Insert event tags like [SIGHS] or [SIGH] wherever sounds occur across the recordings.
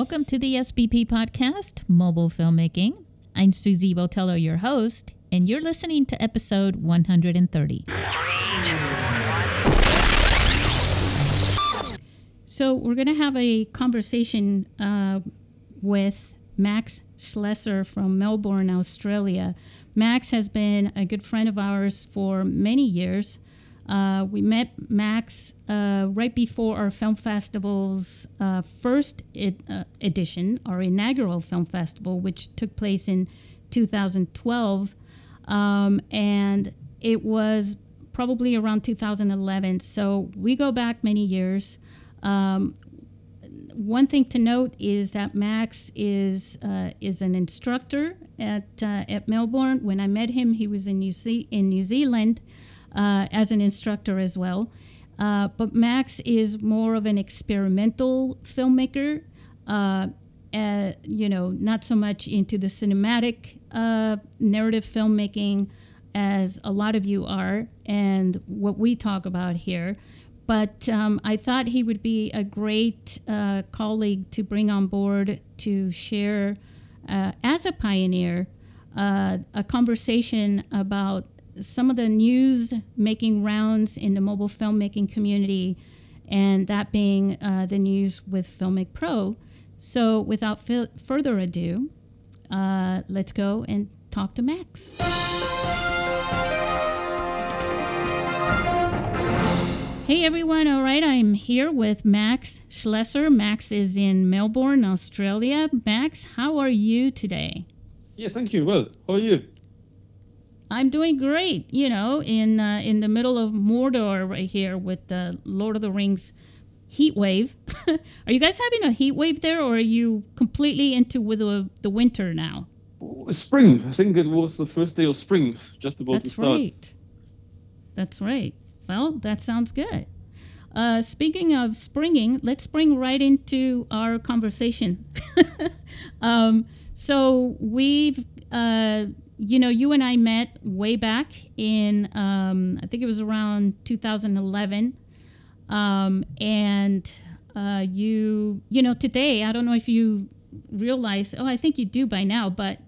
Welcome to the SBP podcast, Mobile Filmmaking. I'm Susie Botello, your host, and you're listening to episode 130. So, we're going to have a conversation uh, with Max Schleser from Melbourne, Australia. Max has been a good friend of ours for many years. Uh, we met Max uh, right before our film festival's uh, first uh, edition, our inaugural film festival, which took place in 2012. Um, and it was probably around 2011. So we go back many years. Um, one thing to note is that Max is uh, is an instructor at uh, at Melbourne. When I met him, he was in New, Ze- in New Zealand uh, as an instructor as well. Uh, but Max is more of an experimental filmmaker. Uh, uh, you know, not so much into the cinematic narrative filmmaking as a lot of you are, and what we talk about here but um, I thought he would be a great uh, colleague to bring on board to share, uh, as a pioneer, uh, a conversation about some of the news making rounds in the mobile filmmaking community, and that being uh, the news with Filmic Pro. So, without further ado, uh, let's go and talk to Max. Hey everyone, all right, I'm here with Max Schleser. Max is in Melbourne, Australia. Max, how are you today? Yeah, thank you. Well, how are you? I'm doing great. You know, in uh, in the middle of Mordor right here with the Lord of the Rings heat wave. [LAUGHS] are you guys having a heat wave there, or are you completely into with the, the winter now? Spring. I think it was the first day of spring, just about That's to start. right. That's right. Well, that sounds good. Uh, speaking of springing, let's spring right into our conversation. [LAUGHS] um, so we've, uh, you know, you and I met way back in, um, I think it was around 2011, um, and uh, you, you know, today I don't know if you realize. Oh, I think you do by now, but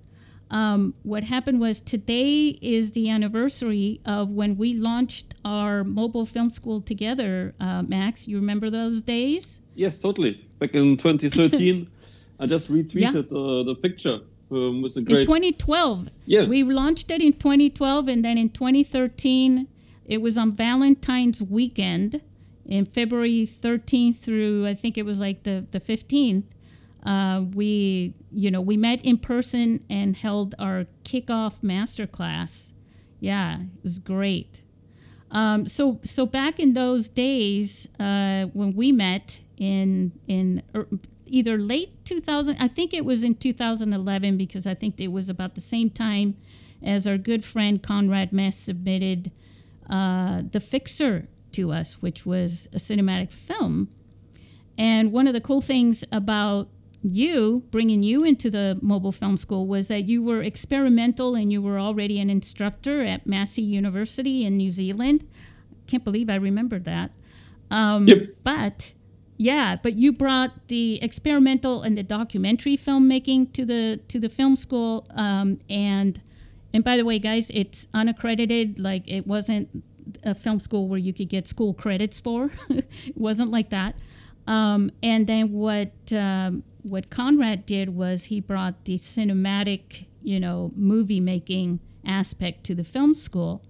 um, what happened was today is the anniversary of when we launched our mobile film school together. Uh, Max, you remember those days? Yes, totally. Back in 2013, [LAUGHS] I just retweeted yeah. uh, the picture. Um, with a great... In 2012. Yeah. We launched it in 2012, and then in 2013, it was on Valentine's weekend in February 13th through, I think it was like the, the 15th. Uh, we, you know, we met in person and held our kickoff masterclass. Yeah, it was great. Um, so, so back in those days uh, when we met in in either late 2000, I think it was in 2011 because I think it was about the same time as our good friend Conrad Mess submitted uh, the Fixer to us, which was a cinematic film. And one of the cool things about you bringing you into the mobile film school was that you were experimental and you were already an instructor at Massey University in New Zealand. Can't believe I remembered that. Um, yep. But yeah, but you brought the experimental and the documentary filmmaking to the to the film school. Um, and and by the way, guys, it's unaccredited. Like it wasn't a film school where you could get school credits for. [LAUGHS] it wasn't like that. Um, and then what um, what Conrad did was he brought the cinematic, you know, movie making aspect to the film school.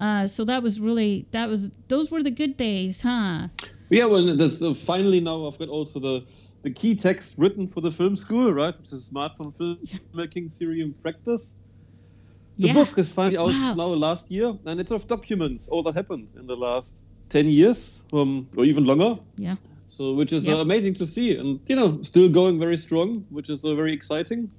Uh, so that was really that was those were the good days, huh? Yeah, well, that's uh, finally now I've got also the the key text written for the film school, right? Which is smartphone filmmaking theory and practice. The yeah. book is finally out Wow. now last year, and it sort of documents all that happened in the last ten years, um, or even longer. Yeah. So, which is uh, amazing to see, and you know, still going very strong, which is uh, very exciting.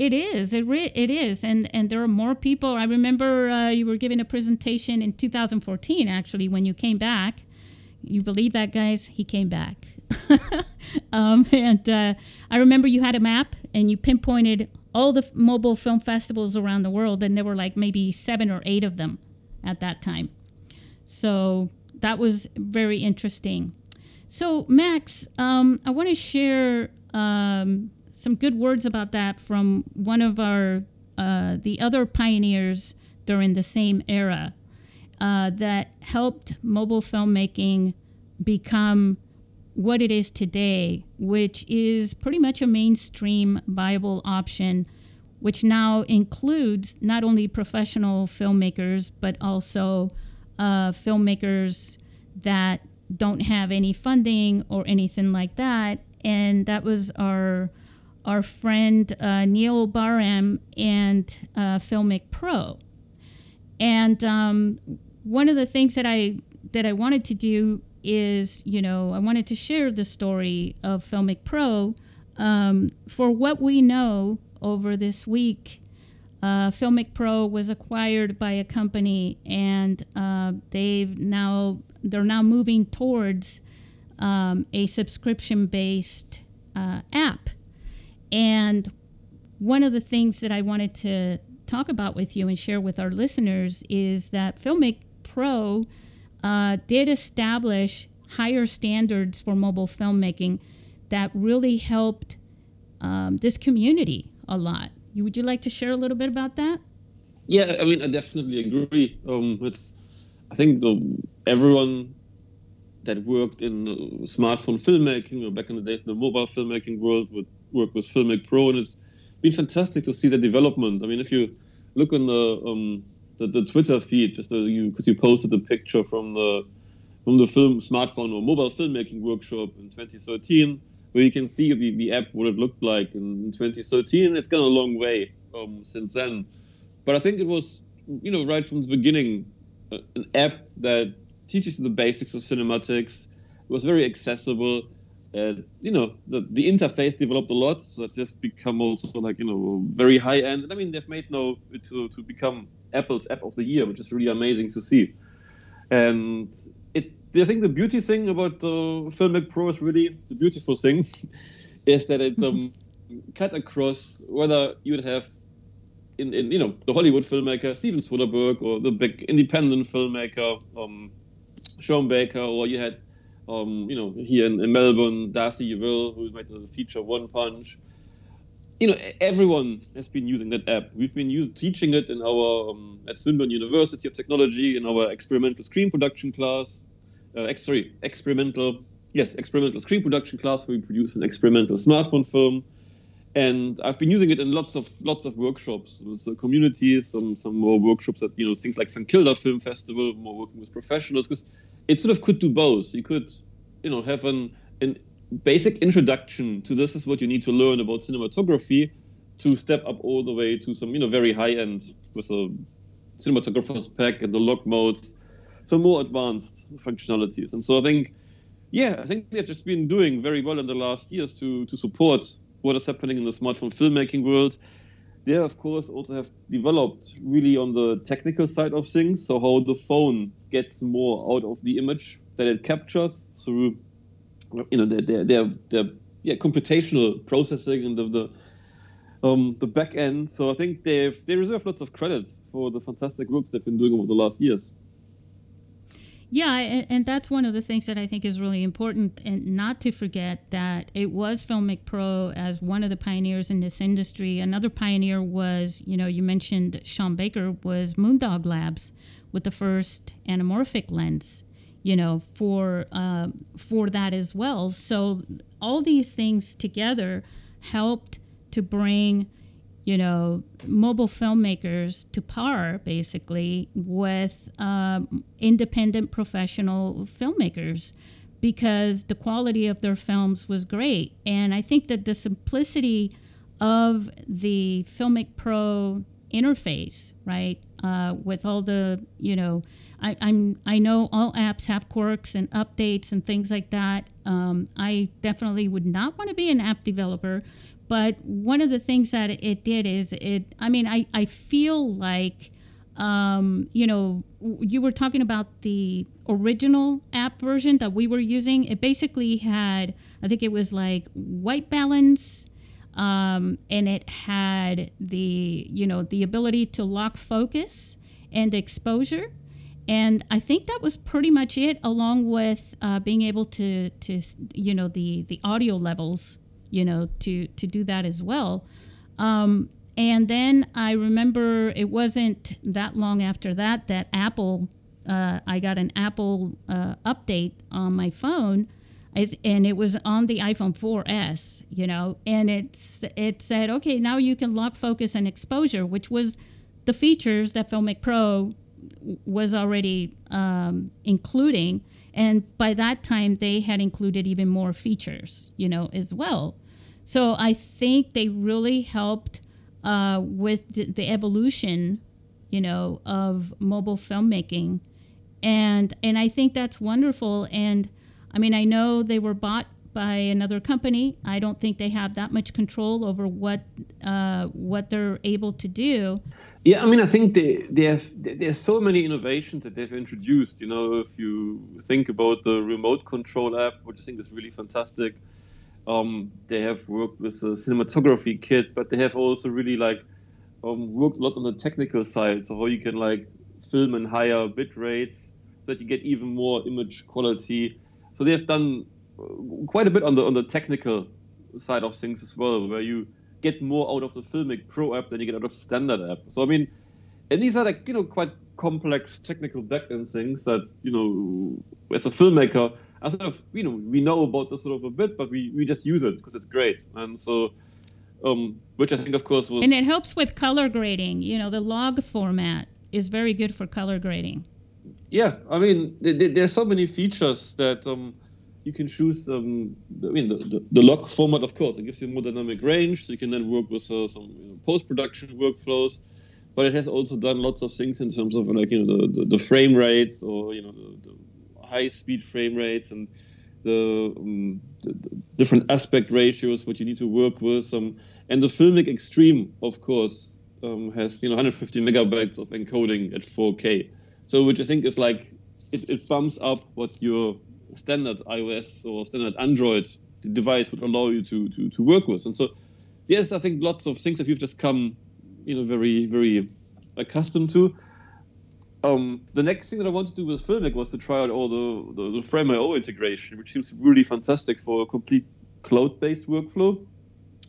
It is. It re- it is, and and there are more people. I remember uh, you were giving a presentation in 2014, actually, when you came back. You believe that, guys? He came back, [LAUGHS] um, and uh, I remember you had a map and you pinpointed all the f- mobile film festivals around the world, and there were like maybe seven or eight of them at that time. So that was very interesting. So, Max, um, I want to share um, some good words about that from one of our uh, the other pioneers during the same era uh, that helped mobile filmmaking become what it is today, which is pretty much a mainstream viable option, which now includes not only professional filmmakers but also uh, filmmakers that don't have any funding or anything like that. And that was our our friend uh, Neill Barham and uh, Filmic Pro. And um, one of the things that I that I wanted to do is, you know, I wanted to share the story of Filmic Pro. Um, for what we know over this week, uh, Filmic Pro was acquired by a company, and uh, they've now they're now moving towards um, a subscription-based uh, app. And one of the things that I wanted to talk about with you and share with our listeners is that Filmic Pro uh, did establish higher standards for mobile filmmaking that really helped um, this community a lot. Would you like to share a little bit about that? Yeah, I mean, I definitely agree. Um, it's, I think the, everyone that worked in smartphone filmmaking or back in the days in the mobile filmmaking world would work with Filmic Pro, and it's been fantastic to see the development. I mean, if you look on the um, the, the, Twitter feed, just the, you because you posted a picture from the from the film smartphone or mobile filmmaking workshop in 2013, where you can see the, the app what it looked like in 2013. It's gone a long way um, since then, but I think it was you know right from the beginning uh, an app that teaches the basics of cinematics. It was very accessible. Uh, you know, the, the interface developed a lot, so it's just become also like, you know, very high end. I mean, they've made no to, to become Apple's app of the year, which is really amazing to see. And it, I think the beauty thing about the Filmic Pro is really the beautiful thing [LAUGHS] is that it um, [LAUGHS] cut across whether you would have in, in you know the Hollywood filmmaker Steven Soderbergh or the big independent filmmaker um, Sean Baker, or you had, um, you know, here in, in Melbourne, Darcy Uville, who's made the feature One Punch. You know, everyone has been using that app. We've been use, teaching it in our um, at Swinburne University of Technology in our experimental screen production class. Uh, sorry, experimental, yes, experimental screen production class where we produce an experimental smartphone film and I've been using it in lots of lots of workshops so communities, some some more workshops at you know things like St Kilda Film Festival, more working with professionals because it sort of could do both. You could you know have an an basic introduction to this is what you need to learn about cinematography to step up all the way to some you know very high end with a cinematographer's pack and the lock modes, some more advanced functionalities. And so I think yeah, I think they've just been doing very well in the last years to to support what is happening in the smartphone filmmaking world. They, of course, also have developed really on the technical side of things. So, how the phone gets more out of the image that it captures through, you know, their, their, their, yeah, computational processing and the, the, um, the back end. So, I think they've they reserve lots of credit for the fantastic work they've been doing over the last years. Yeah, and, and, that's one of the things that I think is really important, and not to forget that it was Filmic Pro as one of the pioneers in this industry. Another pioneer was, you know, you mentioned Sean Baker was Moondog Labs with the first anamorphic lens, you know, for uh, for that as well. So all these things together helped to bring you know, mobile filmmakers to par basically with um, independent professional filmmakers because the quality of their films was great. And I think that the simplicity of the Filmic Pro interface, right, uh, with all the, you know, I, am I know all apps have quirks and updates and things like that. Um, I definitely would not want to be an app developer but one of the things that it did is it, I mean, I, I feel like, um, you know, you were talking about the original app version that we were using. It basically had, I think it was like white balance. Um, and it had the, you know, the ability to lock focus and exposure and I think that was pretty much it, along with uh, being able to to you know the the audio levels, you know, to to do that as well. Um, and then I remember it wasn't that long after that that Apple, uh, I got an Apple uh, update on my phone, and it was on the iPhone 4S, you know, and it's it said, okay, now you can lock focus and exposure, which was the features that Filmic Pro was already um, including. And by that time, they had included even more features, you know, as well. So I think they really helped uh, with the, the, evolution, you know, of mobile filmmaking, and and I think that's wonderful. And I mean, I know they were bought by another company. I don't think they have that much control over what uh, what they're able to do. Yeah, I mean, I think they, they have there's so many innovations that they've introduced. You know, if you think about the remote control app, which I think is really fantastic, um, they have worked with a cinematography kit, but they have also really like um, worked a lot on the technical side, so how you can like film in higher bit rates so that you get even more image quality. So they have done uh, quite a bit on the on the technical side of things as well, where you get more out of the Filmic Pro app than you get out of the standard app. So I mean, and these are like you know quite complex technical backend things that you know as a filmmaker I sort of, you know, we know about this sort of a bit, but we, we just use it because it's great. And so, um, which I think, of course, was. And it helps with color grading. You know, the log format is very good for color grading. Yeah, I mean, there, there's so many features that um, you can choose. Um, I mean, the, the, the, log format, of course, it gives you more dynamic range, so you can then work with uh, some you know, post-production workflows. But it has also done lots of things in terms of like you know the, the, the frame rates or you know the, the high speed frame rates and the, um, the, different aspect ratios what you need to work with um, and the filmic extreme of course um, has you know 150 megabytes of encoding at 4k so which i think is like it, it bumps up what your standard ios or standard android device would allow you to, to to work with and so yes i think lots of things that we've just come you know very very accustomed to um, the next thing that I wanted to do with Filmic was to try out all the, the, the Frame.io integration, which seems really fantastic for a complete cloud-based workflow,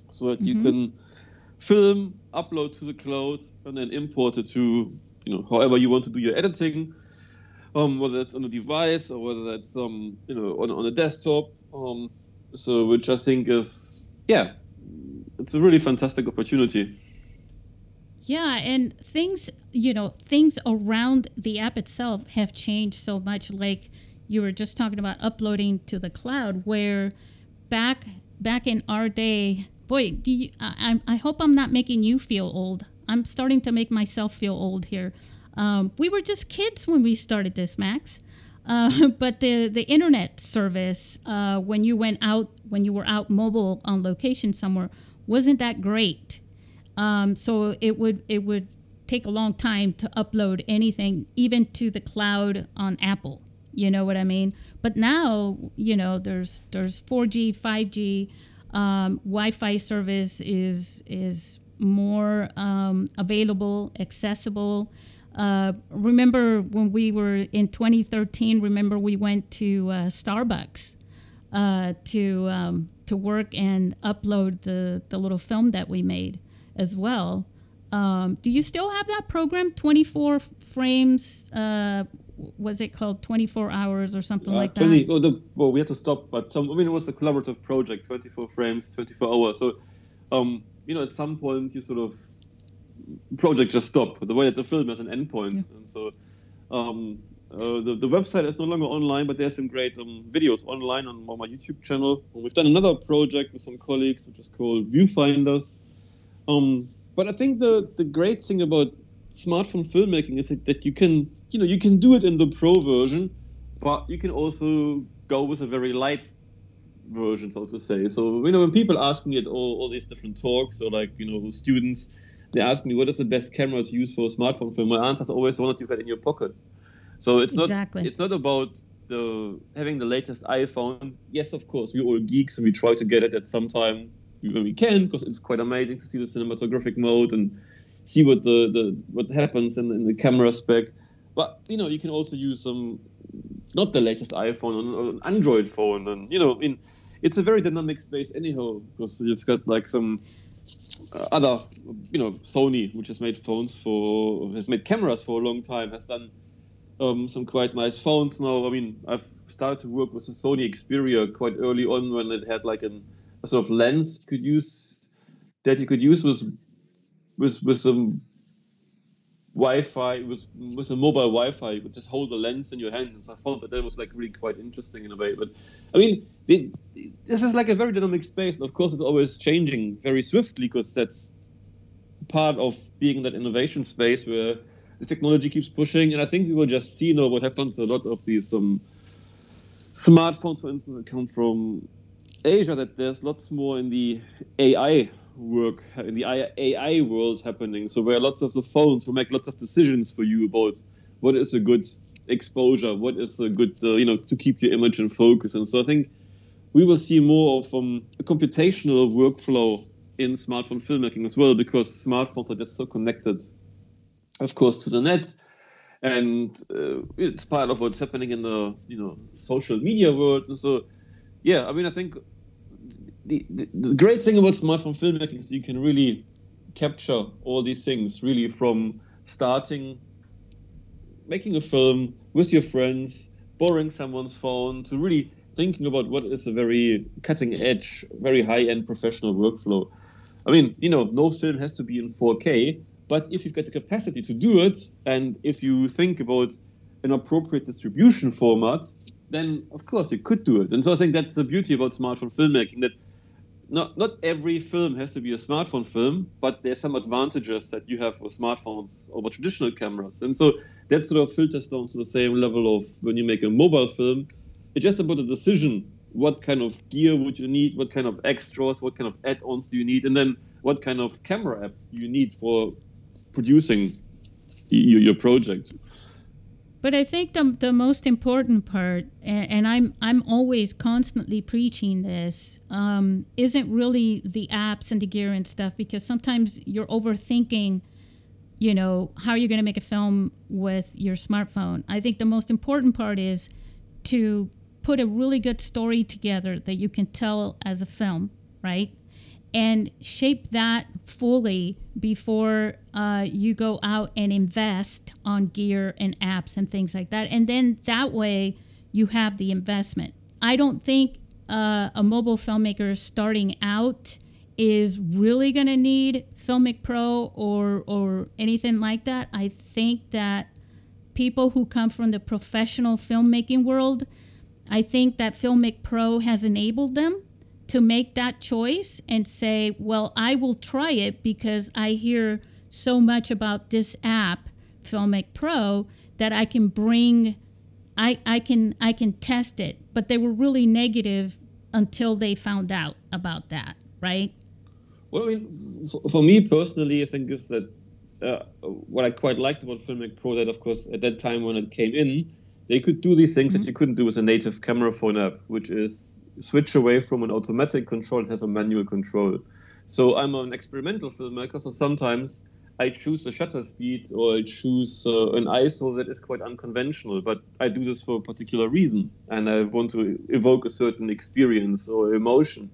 so that mm-hmm. you can film, upload to the cloud, and then import it to you know however you want to do your editing, um, whether that's on a device or whether that's um, you know on, on a desktop. Um, so which I think is yeah, it's a really fantastic opportunity. Yeah, and things, you know, things around the app itself have changed so much. Like you were just talking about uploading to the cloud, where back back in our day, boy, do you? I, I hope I'm not making you feel old. I'm starting to make myself feel old here. Um, we were just kids when we started this, Max. Uh, [LAUGHS] but the the internet service uh, when you went out when you were out mobile on location somewhere wasn't that great. Um, so it would it would take a long time to upload anything, even to the cloud on Apple. You know what I mean? But now, you know, there's there's 4G, 5G, um, Wi-Fi service is is more um, available, accessible. Uh, remember when we were in 2013? Remember we went to uh, Starbucks uh, to um, to work and upload the the little film that we made as well. Um, do you still have that program, 24 frames? Uh, was it called 24 hours or something uh, like 20, that? Oh, the, well, we had to stop, but some, I mean, it was a collaborative project, 24 frames, 24 hours. So, um, you know, at some point you sort of project just stopped. The way that the film has an endpoint, yeah. and so um, uh, the, the website is no longer online, but there's some great um, videos online on, on my YouTube channel. We've done another project with some colleagues, which is called Viewfinders, um, but I think the the great thing about smartphone filmmaking is that you can you know you can do it in the pro version, but you can also go with a very light version, so to say. So you know when people ask me at all, all these different talks or like you know students, they ask me what is the best camera to use for a smartphone film. My answer is always the one that you've got in your pocket. So it's not exactly. it's not about the having the latest iPhone. Yes, of course, we're all geeks and we try to get it at some time when we can because it's quite amazing to see the cinematographic mode and see what the, the what happens in, in the camera spec. but you know, you can also use some not the latest iPhone or an Android phone, and you know, in it's a very dynamic space anyhow because you've got like some uh, other, you know, Sony, which has made phones for has made cameras for a long time, has done um, some quite nice phones now. I mean, I've started to work with the Sony Xperia quite early on when it had like an, a sort of lens you could use that you could use with with with some Wi-Fi with with a mobile Wi-Fi. You could just hold the lens in your hand, and so I found that that was like really quite interesting in a way. But I mean, this is like a very dynamic space, and of course, it's always changing very swiftly because that's part of being in that innovation space where the technology keeps pushing. And I think we will just see now what happens. A lot of these um, smartphones, for instance, that come from Asia. That there's lots more in the AI work in the AI world happening. So where lots of the phones will make lots of decisions for you about what is a good exposure, what is a good, uh, you know, to keep your image in focus. And so I think we will see more of um, a computational workflow in smartphone filmmaking as well, because smartphones are just so connected, of course, to the net. And uh, it's part of what's happening in the, you know, social media world. And so, yeah, I mean, I think the, the, great thing about smartphone filmmaking is you can really capture all these things really from starting making a film with your friends borrowing someone's phone to really thinking about what is a very cutting edge very high end professional workflow. I mean you know no film has to be in 4k but if you've got the capacity to do it and if you think about an appropriate distribution format then of course you could do it. And so i think that's the beauty about smartphone filmmaking that not not every film has to be a smartphone film, but there's some advantages that you have with smartphones over traditional cameras, and so that sort of filters down to the same level of when you make a mobile film. It's just about a decision: what kind of gear would you need, what kind of extras, what kind of add-ons do you need, and then what kind of camera app you need for producing your, your project. But I think the, the most important part, and, and I'm I'm always constantly preaching this, um, isn't really the apps and the gear and stuff because sometimes you're overthinking, you know, how you're going to make a film with your smartphone. I think the most important part is to put a really good story together that you can tell as a film, right? And shape that fully before uh, you go out and invest on gear and apps and things like that. And then that way you have the investment. I don't think uh, a mobile filmmaker starting out is really going to need Filmic Pro or or anything like that. I think that people who come from the professional filmmaking world, I think that Filmic Pro has enabled them to make that choice and say, well, I will try it because I hear so much about this app, Filmic Pro, that I can bring I, I can I can test it. But they were really negative until they found out about that, right? Well, I mean, for, for me personally, I think is that uh, what I quite liked about Filmic Pro that, of course, at that time when it came in, they could do these things mm-hmm. that you couldn't do with a native camera phone app, which is switch away from an automatic control and have a manual control. So I'm an experimental filmmaker, so sometimes I choose a shutter speed or I choose uh, an ISO that is quite unconventional, but I do this for a particular reason and I want to evoke a certain experience or emotion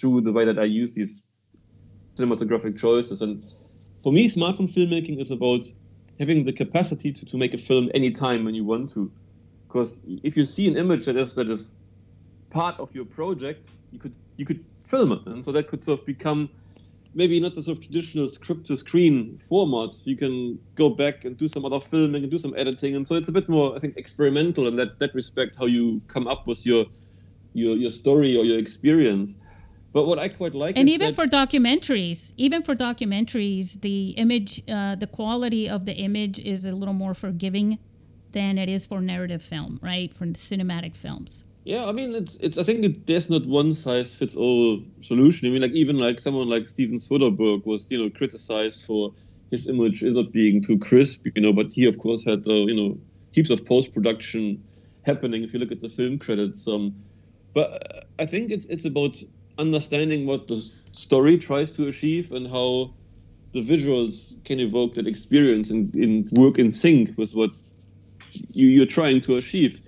through the way that I use these cinematographic choices. And for me, smartphone filmmaking is about having the capacity to, to make a film anytime when you want to. Because if you see an image that is that is part of your project, you could you could film it, and so that could sort of become maybe not the sort of traditional script to screen format. You can go back and do some other filming and do some editing, and so it's a bit more, I think, experimental in that that respect, how you come up with your your your story or your experience. But what I quite like, and even for documentaries, even for documentaries, the image, uh, the quality of the image is a little more forgiving than it is for narrative film, right? For cinematic films. Yeah, I mean, it's it's. I think it, there's not one size fits all solution. I mean, like even like someone like Steven Soderbergh was, you know, criticized for his image is not being too crisp, you know, but he of course had uh, you know heaps of post production happening. If you look at the film credits, um, but I think it's it's about understanding what the story tries to achieve and how the visuals can evoke that experience and, and work in sync with what you, you're trying to achieve.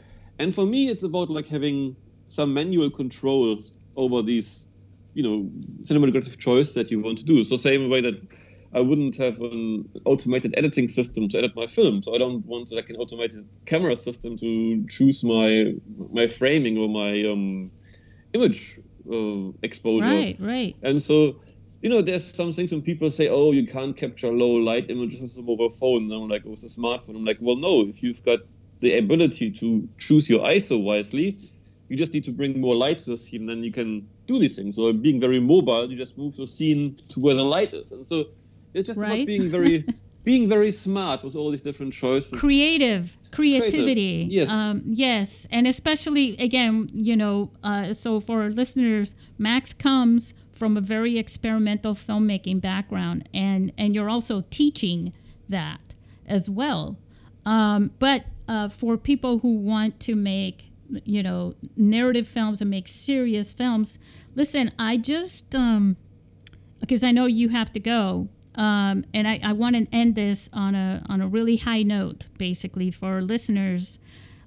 And for me, it's about like having some manual control over these, you know, cinematographic choice that you want to do. So same way that I wouldn't have an automated editing system to edit my film. So I don't want like an automated camera system to choose my my framing or my um, image uh, exposure. Right, right. And so, you know, there's some things when people say, "Oh, you can't capture low light images with a mobile phone." And I'm like, "With a smartphone." I'm like, "Well, no. If you've got the ability to choose your ISO wisely, you just need to bring more light to the scene, then you can do these things. So being very mobile, you just move the scene to where the light is, and so it's just right? about being very [LAUGHS] being very smart with all these different choices. Creative, creativity. Creative. Yes. Um, yes. And especially, again, you know, uh, so for our listeners, Max comes from a very experimental filmmaking background, and, and you're also teaching that as well. Um, but uh, for people who want to make, you know, narrative films and make serious films, listen, I just, um, because I know you have to go, um, and I, I want to end this on a on a really high note, basically for listeners,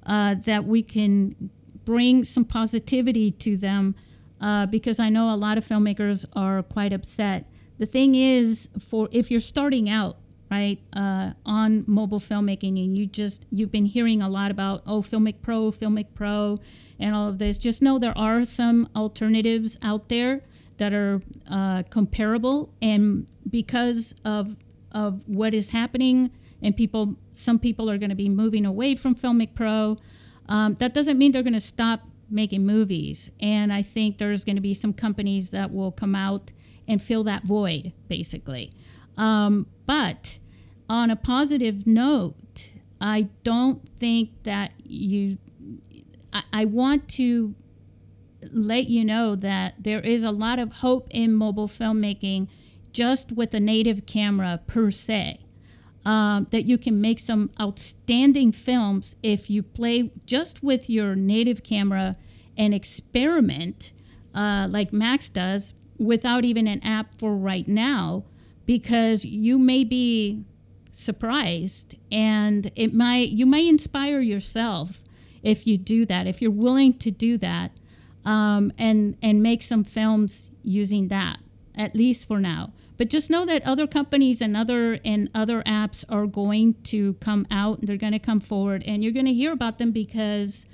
uh, that we can bring some positivity to them, uh, because I know a lot of filmmakers are quite upset. The thing is, for if you're starting out right uh, on mobile filmmaking and you just you've been hearing a lot about oh filmic pro filmic pro and all of this just know there are some alternatives out there that are uh, comparable. And because of of what is happening, and people, some people are going to be moving away from Filmic Pro. Um, that doesn't mean they're going to stop making movies. And I think there's going to be some companies that will come out and fill that void, basically. Um, but on a positive note, I don't think that you. I, I want to let you know that there is a lot of hope in mobile filmmaking just with a native camera per se. Um, that you can make some outstanding films if you play just with your native camera and experiment uh, like Max does without even an app for right now because you may be surprised and it might you may inspire yourself if you do that if you're willing to do that um, and and make some films using that at least for now. But just know that other companies and other and other apps are going to come out. They're going to come forward, and you're going to hear about them because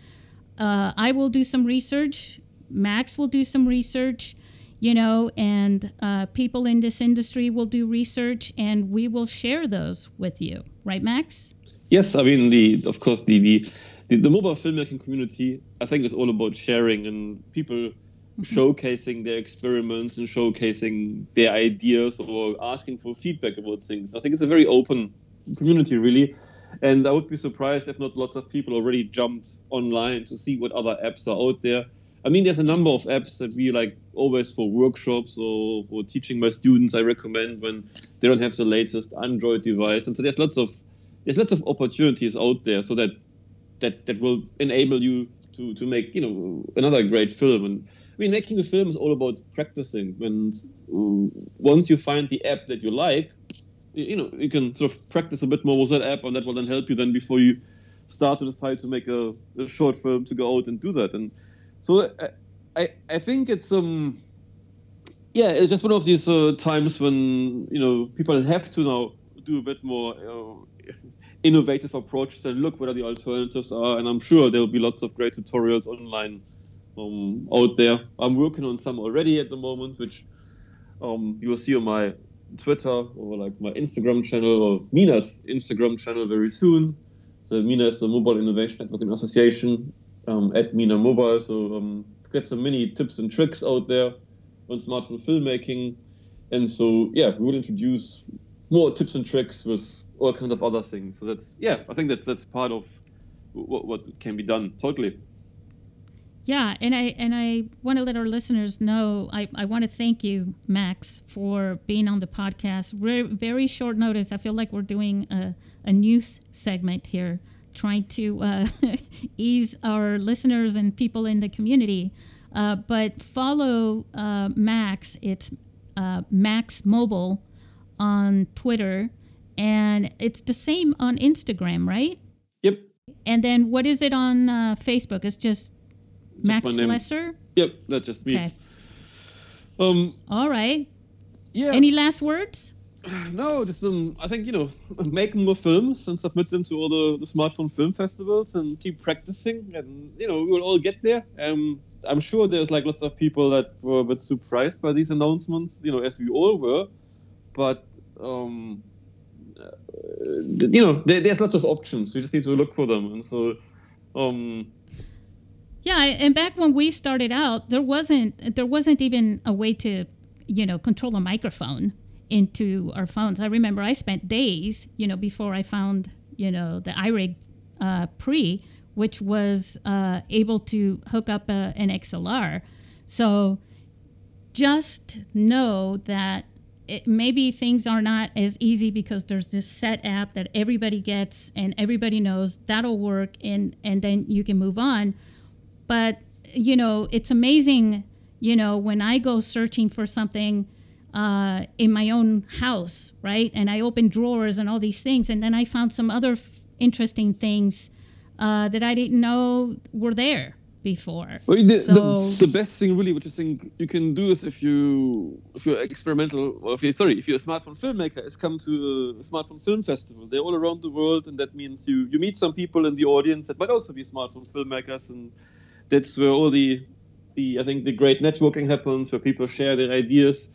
uh, I will do some research. Max will do some research, you know, and uh, people in this industry will do research, and we will share those with you, right, Max? Yes, I mean the of course the the the, the mobile filmmaking community, I think, is all about sharing and people mm-hmm. showcasing their experiments and showcasing their ideas or asking for feedback about things. I think it's a very open community, really. And I would be surprised if not lots of people already jumped online to see what other apps are out there. I mean, there's a number of apps that we like always for workshops or for teaching my students. I recommend when they don't have the latest Android device, and so there's lots of there's lots of opportunities out there so that that that will enable you to to make you know another great film. And I mean, making a film is all about practicing. And uh, once you find the app that you like, you know you can sort of practice a bit more with that app, and that will then help you then before you start to decide to make a, a short film to go out and do that. And so I I, I think it's um yeah it's just one of these uh, times when you know people have to now do a bit more. Uh, [LAUGHS] innovative approaches and look what are the alternatives are. And I'm sure there will be lots of great tutorials online um, out there. I'm working on some already at the moment, which um, you will see on my Twitter or like my Instagram channel or Mina's Instagram channel very soon. So Mina is the Mobile Innovation Networking Association um, at Mina Mobile. So um, get some many tips and tricks out there on smartphone filmmaking. And so yeah, we will introduce more tips and tricks with all kinds of other things. So that's yeah, I think that's that's part of what, what can be done totally. Yeah, and I and I want to let our listeners know I, I want to thank you, Max, for being on the podcast. Very, very short notice. I feel like we're doing a, a news segment here, trying to uh, [LAUGHS] ease our listeners and people in the community. Uh, but follow uh, Max. It's uh, Max Mobile on Twitter and it's the same on Instagram, right? Yep. And then what is it on uh, Facebook? It's just, Max my name. Schleser. Yep, that's just me. Okay. Um, All right. yeah. Any last words? [SIGHS] No, just um, I think you know, [LAUGHS] make more films and submit them to all the, the smartphone film festivals and keep practicing, and you know, we'll all get there. Um, I'm sure there's like lots of people that were a bit surprised by these announcements, you know, as we all were. But um, uh, you know, there, there's lots of options. We just need to look for them, and so um, Yeah, and back when we started out, there wasn't there wasn't even a way to, you know, control a microphone into our phones. I remember I spent days, you know, before I found, you know, the iRig uh, Pre, which was uh, able to hook up a, an XLR. So just know that it, maybe things are not as easy because there's this set app that everybody gets and everybody knows that'll work and and then you can move on but you know it's amazing you know when i go searching for something uh, in my own house right and i open drawers and all these things and then i found some other f- interesting things uh, that i didn't know were there before Well, the, So- the, the best thing really, which I think you can do is if you if you're experimental, or if you sorry, if you're a smartphone filmmaker, is come to a smartphone film festival. They're all around the world, and that means you you meet some people in the audience that might also be smartphone filmmakers, and that's where all the the I think the great networking happens, where people share their ideas.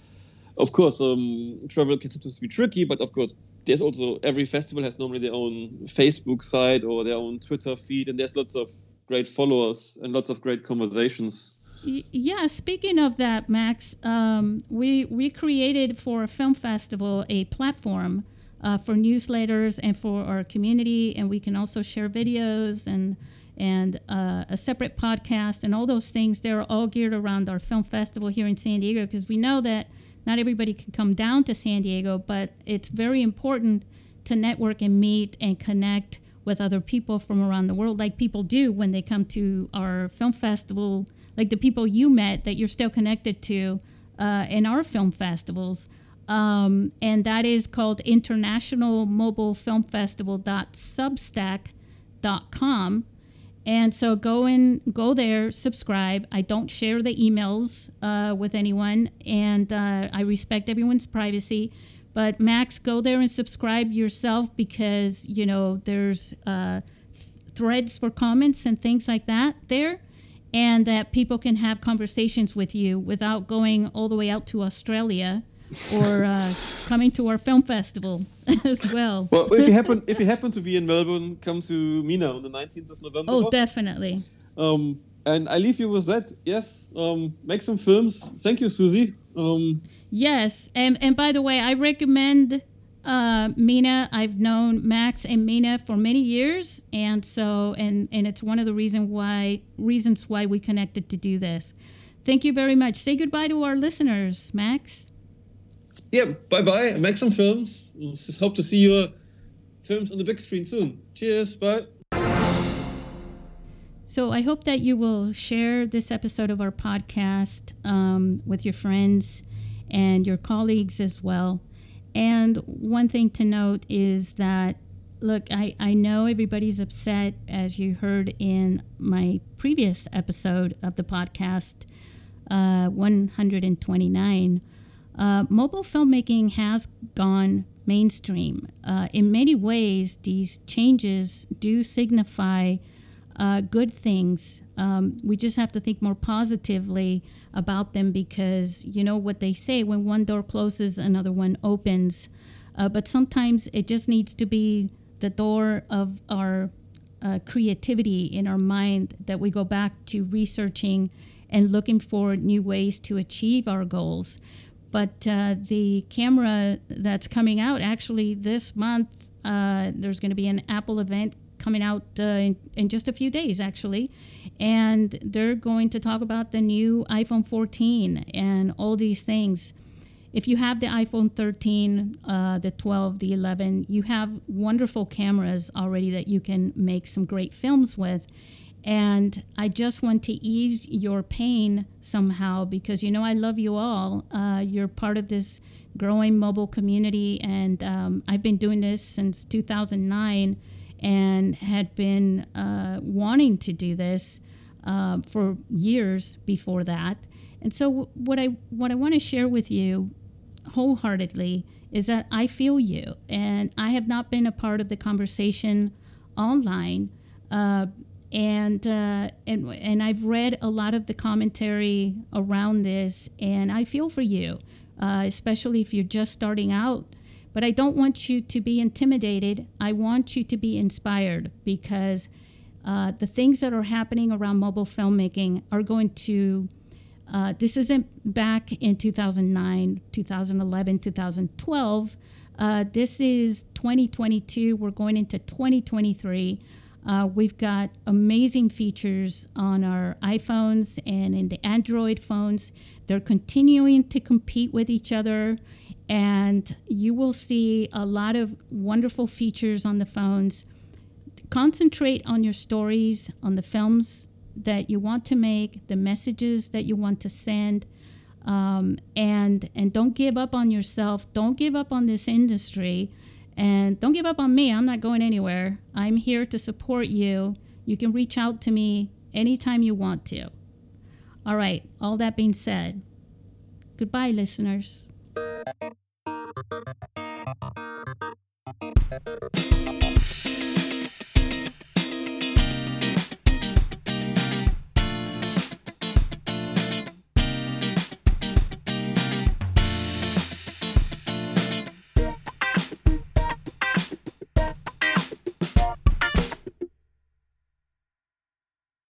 Of course, um, travel can sometimes be tricky, but of course, there's also every festival has normally their own Facebook site or their own Twitter feed, and there's lots of great followers and lots of great conversations. Yeah, speaking of that, Max, um, we we created for a film festival a platform uh, for newsletters and for our community, and we can also share videos and and uh, a separate podcast and all those things. They're all geared around our film festival here in San Diego because we know that not everybody can come down to San Diego, but it's very important to network and meet and connect with other people from around the world, like people do when they come to our film festival, like the people you met that you're still connected to uh, in our film festivals. Um, and that is called International Mobile Film Festival Substack.com. And so go and go there, subscribe. I don't share the emails uh, with anyone, and uh, I respect everyone's privacy. But Max, go there and subscribe yourself because you know there's uh, th- threads for comments and things like that there, and that people can have conversations with you without going all the way out to Australia or uh, coming to our film festival [LAUGHS] as well. Well, if you happen if you happen to be in Melbourne, come to Mina on the 19th of November. Oh, definitely. Um, and I leave you with that. Yes, um, make some films. Thank you, Susie. Um, Yes, and and by the way, I recommend uh, Mina. I've known Max and Mina for many years, and so and and it's one of the reason why reasons why we connected to do this. Thank you very much. Say goodbye to our listeners, Max. Yeah, bye bye. Make some films. Hope to see your films on the big screen soon. Cheers. Bye. So I hope that you will share this episode of our podcast um, with your friends and your colleagues as well. And one thing to note is that, look, I, I know everybody's upset, as you heard in my previous episode of the podcast, uh, 129. Uh, mobile filmmaking has gone mainstream. Uh, in many ways, these changes do signify uh, good things. Um, we just have to think more positively about them because you know what they say when one door closes, another one opens. Uh, but sometimes it just needs to be the door of our uh, creativity in our mind that we go back to researching and looking for new ways to achieve our goals. But uh, the camera that's coming out actually this month, uh, there's going to be an Apple event coming out uh, in, in just a few days, actually. And they're going to talk about the new iPhone 14 and all these things. If you have the iPhone 13, uh, the 12, the 11, you have wonderful cameras already that you can make some great films with. And I just want to ease your pain somehow because you know I love you all. Uh, you're part of this growing mobile community, and um, I've been doing this since 2009. and had been uh, wanting to do this uh, for years before that. And so, what I what I want to share with you wholeheartedly is that I feel you, and I have not been a part of the conversation online. Uh, and uh, and and I've read a lot of the commentary around this, and I feel for you, uh, especially if you're just starting out. But I don't want you to be intimidated. I want you to be inspired because uh, the things that are happening around mobile filmmaking are going to. Uh, this isn't back in 2009, 2011, 2012. Uh, this is 2022. We're going into 2023. Uh, we've got amazing features on our iPhones and in the Android phones. They're continuing to compete with each other, and you will see a lot of wonderful features on the phones. Concentrate on your stories, on the films that you want to make, the messages that you want to send. Um, and and don't give up on yourself. Don't give up on this industry. And don't give up on me. I'm not going anywhere. I'm here to support you. You can reach out to me anytime you want to. All right, all that being said, goodbye, listeners.